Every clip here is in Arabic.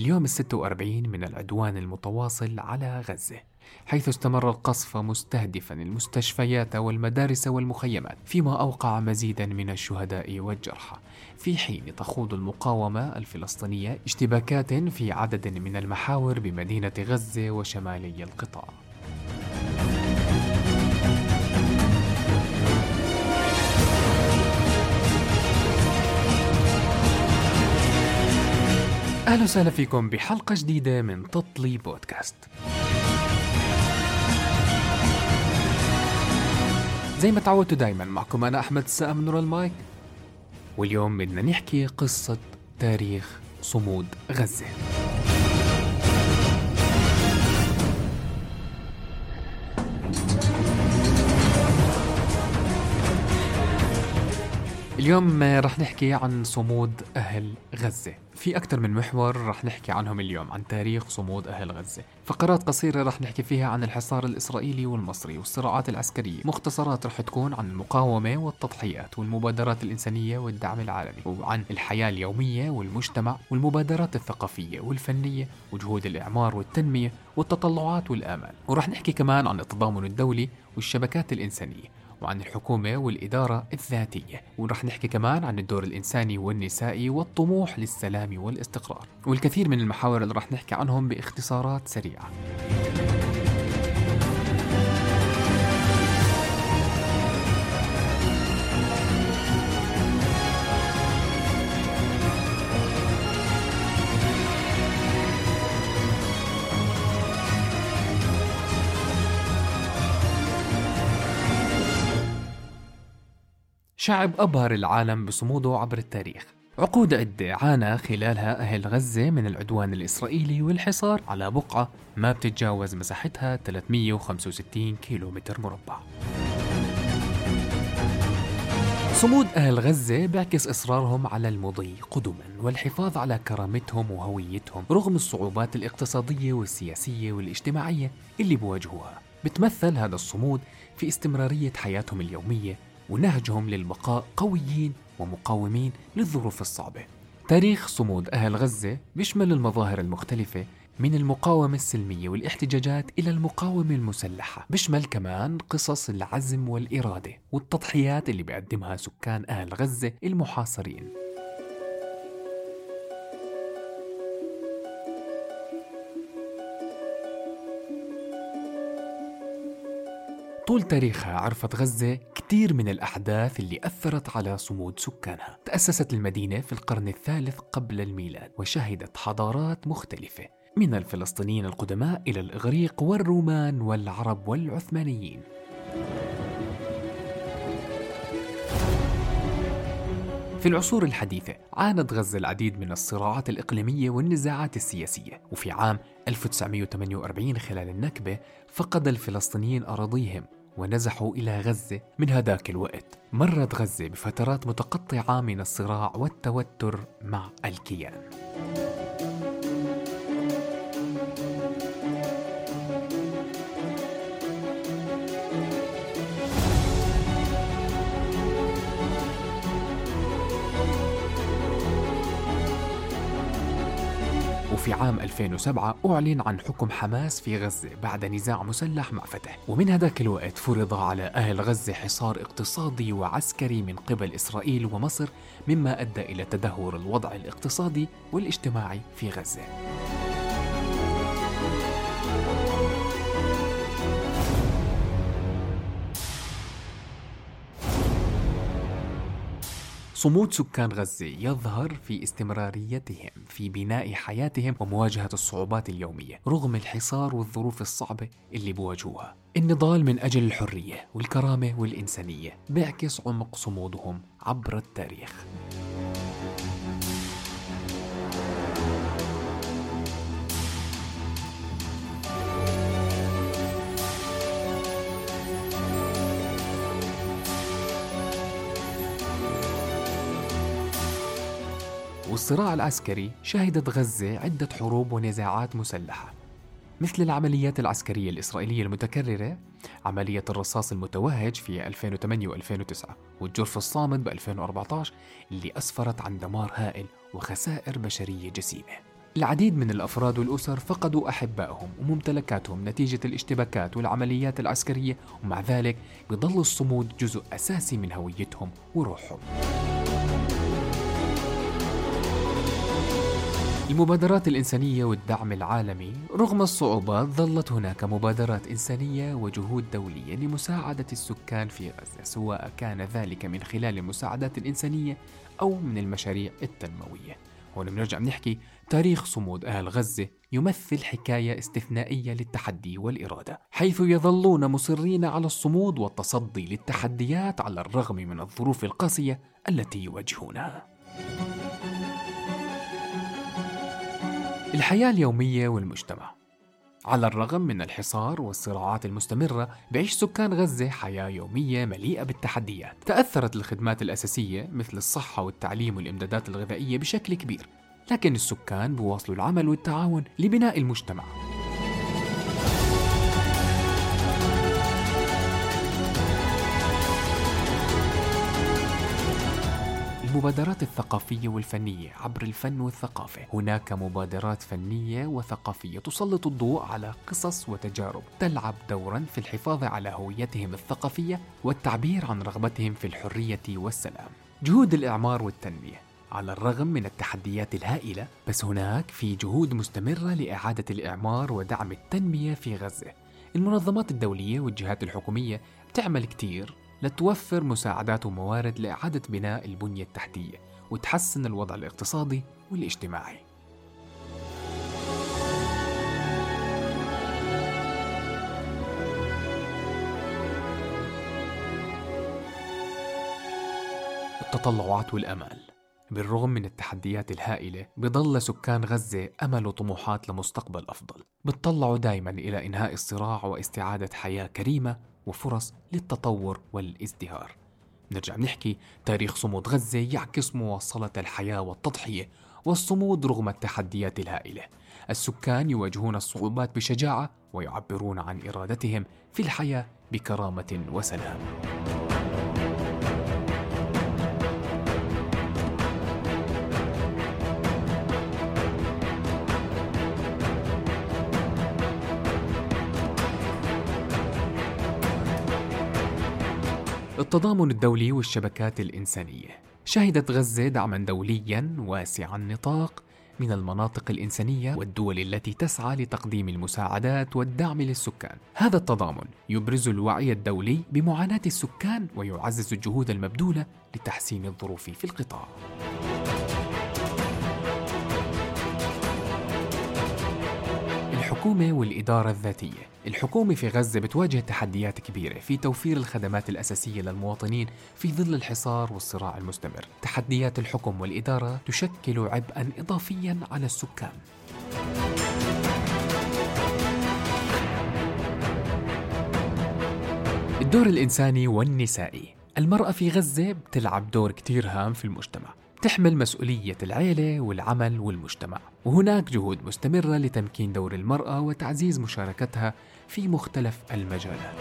اليوم الستة وأربعين من العدوان المتواصل على غزة حيث استمر القصف مستهدفا المستشفيات والمدارس والمخيمات فيما أوقع مزيدا من الشهداء والجرحى. في حين تخوض المقاومة الفلسطينية اشتباكات في عدد من المحاور بمدينة غزة وشمالي القطاع. أهلا وسهلا فيكم بحلقة جديدة من تطلي بودكاست. زي ما تعودتوا دايما معكم أنا أحمد السقا نور المايك واليوم بدنا نحكي قصة تاريخ صمود غزة. اليوم رح نحكي عن صمود أهل غزة. في أكثر من محور رح نحكي عنهم اليوم عن تاريخ صمود أهل غزة. فقرات قصيرة رح نحكي فيها عن الحصار الإسرائيلي والمصري والصراعات العسكرية. مختصرات رح تكون عن المقاومة والتضحيات والمبادرات الإنسانية والدعم العالمي وعن الحياة اليومية والمجتمع والمبادرات الثقافية والفنية وجهود الإعمار والتنمية والتطلعات والآمال. ورح نحكي كمان عن التضامن الدولي والشبكات الإنسانية. وعن الحكومة والإدارة الذاتية. ورح نحكي كمان عن الدور الإنساني والنسائي والطموح للسلام والاستقرار. والكثير من المحاور اللي رح نحكي عنهم باختصارات سريعة. شعب أبهر العالم بصموده عبر التاريخ. عقود عدة عانى خلالها أهل غزة من العدوان الإسرائيلي والحصار على بقعة ما بتتجاوز مساحتها 365 كيلومتر مربع. صمود أهل غزة بيعكس إصرارهم على المضي قدما والحفاظ على كرامتهم وهويتهم رغم الصعوبات الاقتصادية والسياسية والاجتماعية اللي بواجهوها. بتمثل هذا الصمود في استمرارية حياتهم اليومية ونهجهم للبقاء قويين ومقاومين للظروف الصعبة. تاريخ صمود أهل غزة بيشمل المظاهر المختلفة من المقاومة السلمية والاحتجاجات إلى المقاومة المسلحة. بيشمل كمان قصص العزم والإرادة والتضحيات اللي بيقدمها سكان أهل غزة المحاصرين. طول تاريخها عرفت غزة كثير من الأحداث اللي أثرت على صمود سكانها. تأسست المدينة في القرن الثالث قبل الميلاد وشهدت حضارات مختلفة من الفلسطينيين القدماء إلى الإغريق والرومان والعرب والعثمانيين. في العصور الحديثة عانت غزة العديد من الصراعات الإقليمية والنزاعات السياسية وفي عام 1948 خلال النكبة فقد الفلسطينيين أراضيهم ونزحوا إلى غزة من هذاك الوقت. مرت غزة بفترات متقطعة من الصراع والتوتر مع الكيان. وفي عام 2007 أعلن عن حكم حماس في غزة بعد نزاع مسلح مع فتح. ومن هذاك الوقت فرض على أهل غزة حصار اقتصادي وعسكري من قبل إسرائيل ومصر مما أدى إلى تدهور الوضع الاقتصادي والاجتماعي في غزة. صمود سكان غزة يظهر في استمراريتهم في بناء حياتهم ومواجهة الصعوبات اليومية رغم الحصار والظروف الصعبة اللي بواجهوها. النضال من أجل الحرية والكرامة والإنسانية بيعكس عمق صمودهم عبر التاريخ. والصراع العسكري شهدت غزة عدة حروب ونزاعات مسلحة. مثل العمليات العسكرية الإسرائيلية المتكررة عملية الرصاص المتوهج في 2008 و2009 والجرف الصامد ب 2014 اللي أسفرت عن دمار هائل وخسائر بشرية جسيمة. العديد من الأفراد والأسر فقدوا أحبائهم وممتلكاتهم نتيجة الاشتباكات والعمليات العسكرية ومع ذلك بظل الصمود جزء أساسي من هويتهم وروحهم. المبادرات الإنسانية والدعم العالمي رغم الصعوبات ظلت هناك مبادرات إنسانية وجهود دولية لمساعدة السكان في غزة سواء كان ذلك من خلال المساعدات الإنسانية أو من المشاريع التنموية. هون بنرجع بنحكي تاريخ صمود أهل غزة يمثل حكاية استثنائية للتحدي والإرادة حيث يظلون مصرين على الصمود والتصدي للتحديات على الرغم من الظروف القاسية التي يواجهونها. الحياة اليومية والمجتمع. على الرغم من الحصار والصراعات المستمرة بيعيش سكان غزة حياة يومية مليئة بالتحديات. تأثرت الخدمات الأساسية مثل الصحة والتعليم والإمدادات الغذائية بشكل كبير. لكن السكان بواصلوا العمل والتعاون لبناء المجتمع. المبادرات الثقافية والفنية عبر الفن والثقافة. هناك مبادرات فنية وثقافية تسلط الضوء على قصص وتجارب تلعب دورا في الحفاظ على هويتهم الثقافية والتعبير عن رغبتهم في الحرية والسلام. جهود الإعمار والتنمية على الرغم من التحديات الهائلة بس هناك في جهود مستمرة لإعادة الإعمار ودعم التنمية في غزة. المنظمات الدولية والجهات الحكومية بتعمل كتير لتوفر مساعدات وموارد لإعادة بناء البنية التحتية وتحسن الوضع الاقتصادي والاجتماعي. التطلعات والأمال. بالرغم من التحديات الهائلة بضل سكان غزة أمل وطموحات لمستقبل أفضل. بتطلعوا دايما إلى إنهاء الصراع واستعادة حياة كريمة وفرص للتطور والازدهار. نرجع نحكي تاريخ صمود غزة يعكس مواصلة الحياة والتضحية والصمود رغم التحديات الهائلة. السكان يواجهون الصعوبات بشجاعة ويعبرون عن إرادتهم في الحياة بكرامة وسلام. التضامن الدولي والشبكات الإنسانية شهدت غزة دعما دوليا واسع النطاق من المناطق الإنسانية والدول التي تسعى لتقديم المساعدات والدعم للسكان. هذا التضامن يبرز الوعي الدولي بمعاناة السكان ويعزز الجهود المبذولة لتحسين الظروف في القطاع. الحكومة والإدارة الذاتية. الحكومة في غزة بتواجه تحديات كبيرة في توفير الخدمات الأساسية للمواطنين في ظل الحصار والصراع المستمر. تحديات الحكم والإدارة تشكل عبئا إضافيا على السكان. الدور الإنساني والنسائي. المرأة في غزة بتلعب دور كتير هام في المجتمع. تحمل مسؤولية العيلة والعمل والمجتمع. وهناك جهود مستمرة لتمكين دور المرأة وتعزيز مشاركتها في مختلف المجالات.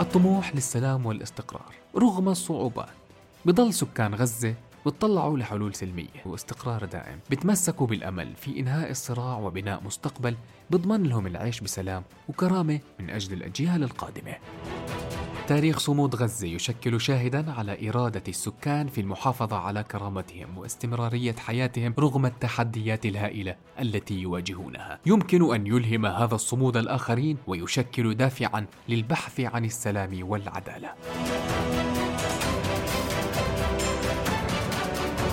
الطموح للسلام والاستقرار. رغم الصعوبات بضل سكان غزة بتطلعوا لحلول سلمية واستقرار دائم بتمسكوا بالأمل في إنهاء الصراع وبناء مستقبل بضمن لهم العيش بسلام وكرامة من أجل الأجيال القادمة تاريخ صمود غزة يشكل شاهدا على إرادة السكان في المحافظة على كرامتهم واستمرارية حياتهم رغم التحديات الهائلة التي يواجهونها. يمكن أن يلهم هذا الصمود الآخرين ويشكل دافعا للبحث عن السلام والعدالة.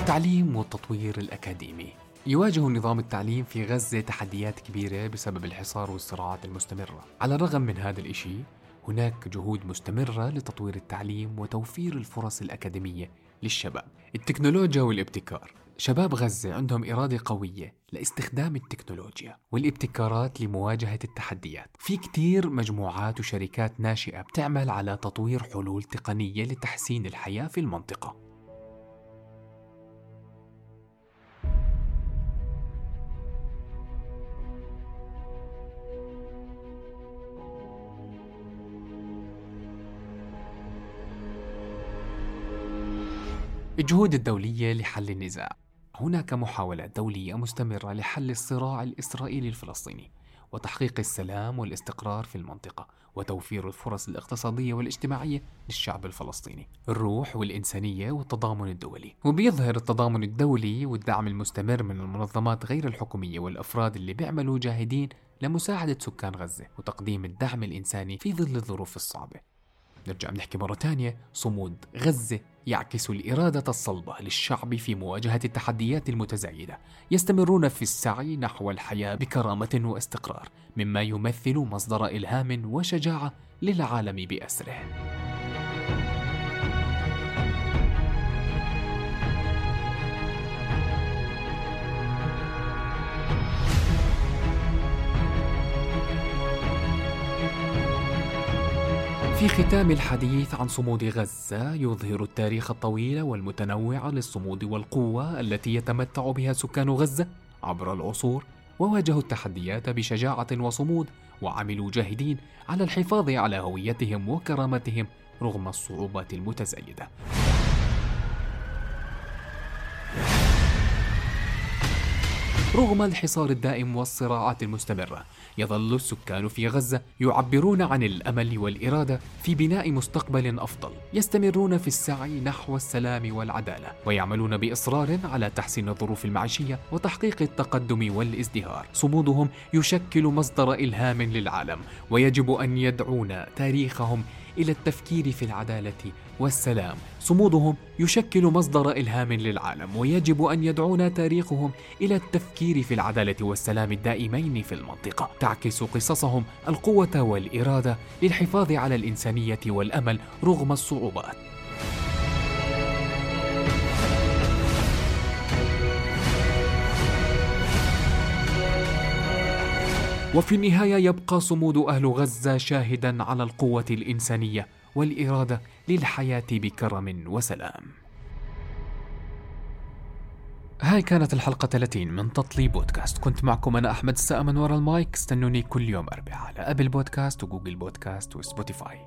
التعليم والتطوير الأكاديمي. يواجه نظام التعليم في غزة تحديات كبيرة بسبب الحصار والصراعات المستمرة. على الرغم من هذا الإشي هناك جهود مستمرة لتطوير التعليم وتوفير الفرص الأكاديمية للشباب. التكنولوجيا والابتكار. شباب غزة عندهم إرادة قوية لاستخدام التكنولوجيا والابتكارات لمواجهة التحديات. في كتير مجموعات وشركات ناشئة بتعمل على تطوير حلول تقنية لتحسين الحياة في المنطقة. الجهود الدولية لحل النزاع. هناك محاولات دولية مستمرة لحل الصراع الإسرائيلي الفلسطيني وتحقيق السلام والاستقرار في المنطقة وتوفير الفرص الاقتصادية والاجتماعية للشعب الفلسطيني. الروح والإنسانية والتضامن الدولي. وبيظهر التضامن الدولي والدعم المستمر من المنظمات غير الحكومية والأفراد اللي بيعملوا جاهدين لمساعدة سكان غزة وتقديم الدعم الإنساني في ظل الظروف الصعبة. نرجع نحكي مرة تانية. صمود غزة يعكس الإرادة الصلبة للشعب في مواجهة التحديات المتزايدة. يستمرون في السعي نحو الحياة بكرامة واستقرار مما يمثل مصدر إلهام وشجاعة للعالم بأسره. في ختام الحديث عن صمود غزة يظهر التاريخ الطويل والمتنوع للصمود والقوة التي يتمتع بها سكان غزة عبر العصور وواجهوا التحديات بشجاعة وصمود وعملوا جاهدين على الحفاظ على هويتهم وكرامتهم رغم الصعوبات المتزايدة. رغم الحصار الدائم والصراعات المستمرة يظل السكان في غزة يعبرون عن الأمل والإرادة في بناء مستقبل أفضل يستمرون في السعي نحو السلام والعدالة ويعملون بإصرار على تحسين الظروف المعيشية وتحقيق التقدم والازدهار. صمودهم يشكل مصدر إلهام للعالم ويجب أن يدعون تاريخهم إلى التفكير في العدالة والسلام. صمودهم يشكل مصدر إلهام للعالم ويجب أن يدعونا تاريخهم إلى التفكير في العدالة والسلام الدائمين في المنطقة. تعكس قصصهم القوة والإرادة للحفاظ على الإنسانية والأمل رغم الصعوبات. وفي النهاية يبقى صمود أهل غزة شاهدا على القوة الإنسانية والإرادة للحياة بكرم وسلام. هاي كانت الحلقة 30 من تطلي بودكاست كنت معكم أنا أحمد السقا من وراء المايك استنوني كل يوم أربعاء على Apple Podcast و Google Podcast و Spotify